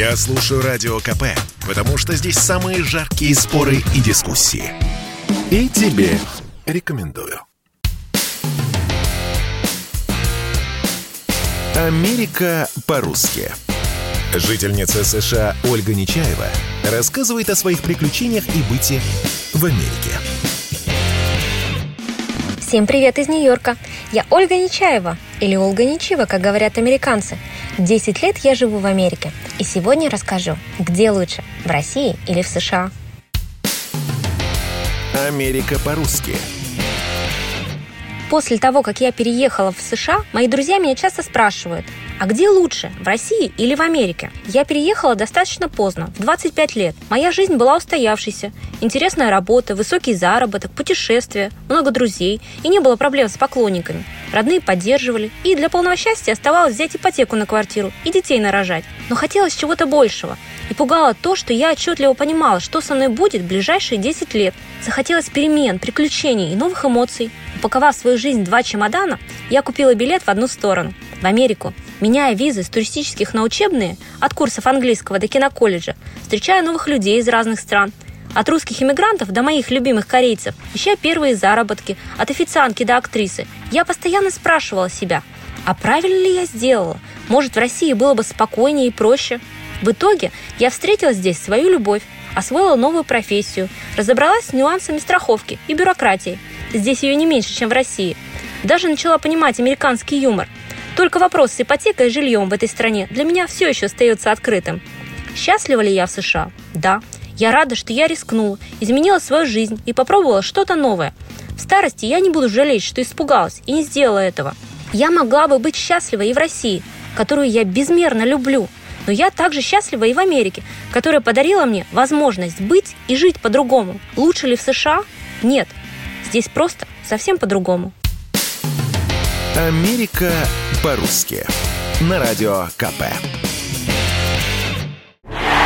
Я слушаю Радио КП, потому что здесь самые жаркие споры и дискуссии. И тебе рекомендую. Америка по-русски. Жительница США Ольга Нечаева рассказывает о своих приключениях и быте в Америке. Всем привет из Нью-Йорка. Я Ольга Нечаева, или Ольга Нечива, как говорят американцы. 10 лет я живу в Америке, и сегодня расскажу, где лучше, в России или в США. Америка по-русски. После того, как я переехала в США, мои друзья меня часто спрашивают, а где лучше, в России или в Америке? Я переехала достаточно поздно, в 25 лет. Моя жизнь была устоявшейся. Интересная работа, высокий заработок, путешествия, много друзей и не было проблем с поклонниками. Родные поддерживали, и для полного счастья оставалось взять ипотеку на квартиру и детей нарожать. Но хотелось чего-то большего. И пугало то, что я отчетливо понимала, что со мной будет в ближайшие 10 лет. Захотелось перемен, приключений и новых эмоций. Упаковав свою жизнь в два чемодана, я купила билет в одну сторону – в Америку, меняя визы с туристических на учебные, от курсов английского до киноколледжа, встречая новых людей из разных стран, от русских иммигрантов до моих любимых корейцев, ища первые заработки, от официантки до актрисы. Я постоянно спрашивала себя, а правильно ли я сделала? Может, в России было бы спокойнее и проще? В итоге я встретила здесь свою любовь, освоила новую профессию, разобралась с нюансами страховки и бюрократии. Здесь ее не меньше, чем в России. Даже начала понимать американский юмор – только вопрос с ипотекой и жильем в этой стране для меня все еще остается открытым. Счастлива ли я в США? Да. Я рада, что я рискнула, изменила свою жизнь и попробовала что-то новое. В старости я не буду жалеть, что испугалась и не сделала этого. Я могла бы быть счастлива и в России, которую я безмерно люблю, но я также счастлива и в Америке, которая подарила мне возможность быть и жить по-другому. Лучше ли в США? Нет. Здесь просто совсем по-другому. Америка по-русски. На радио КП.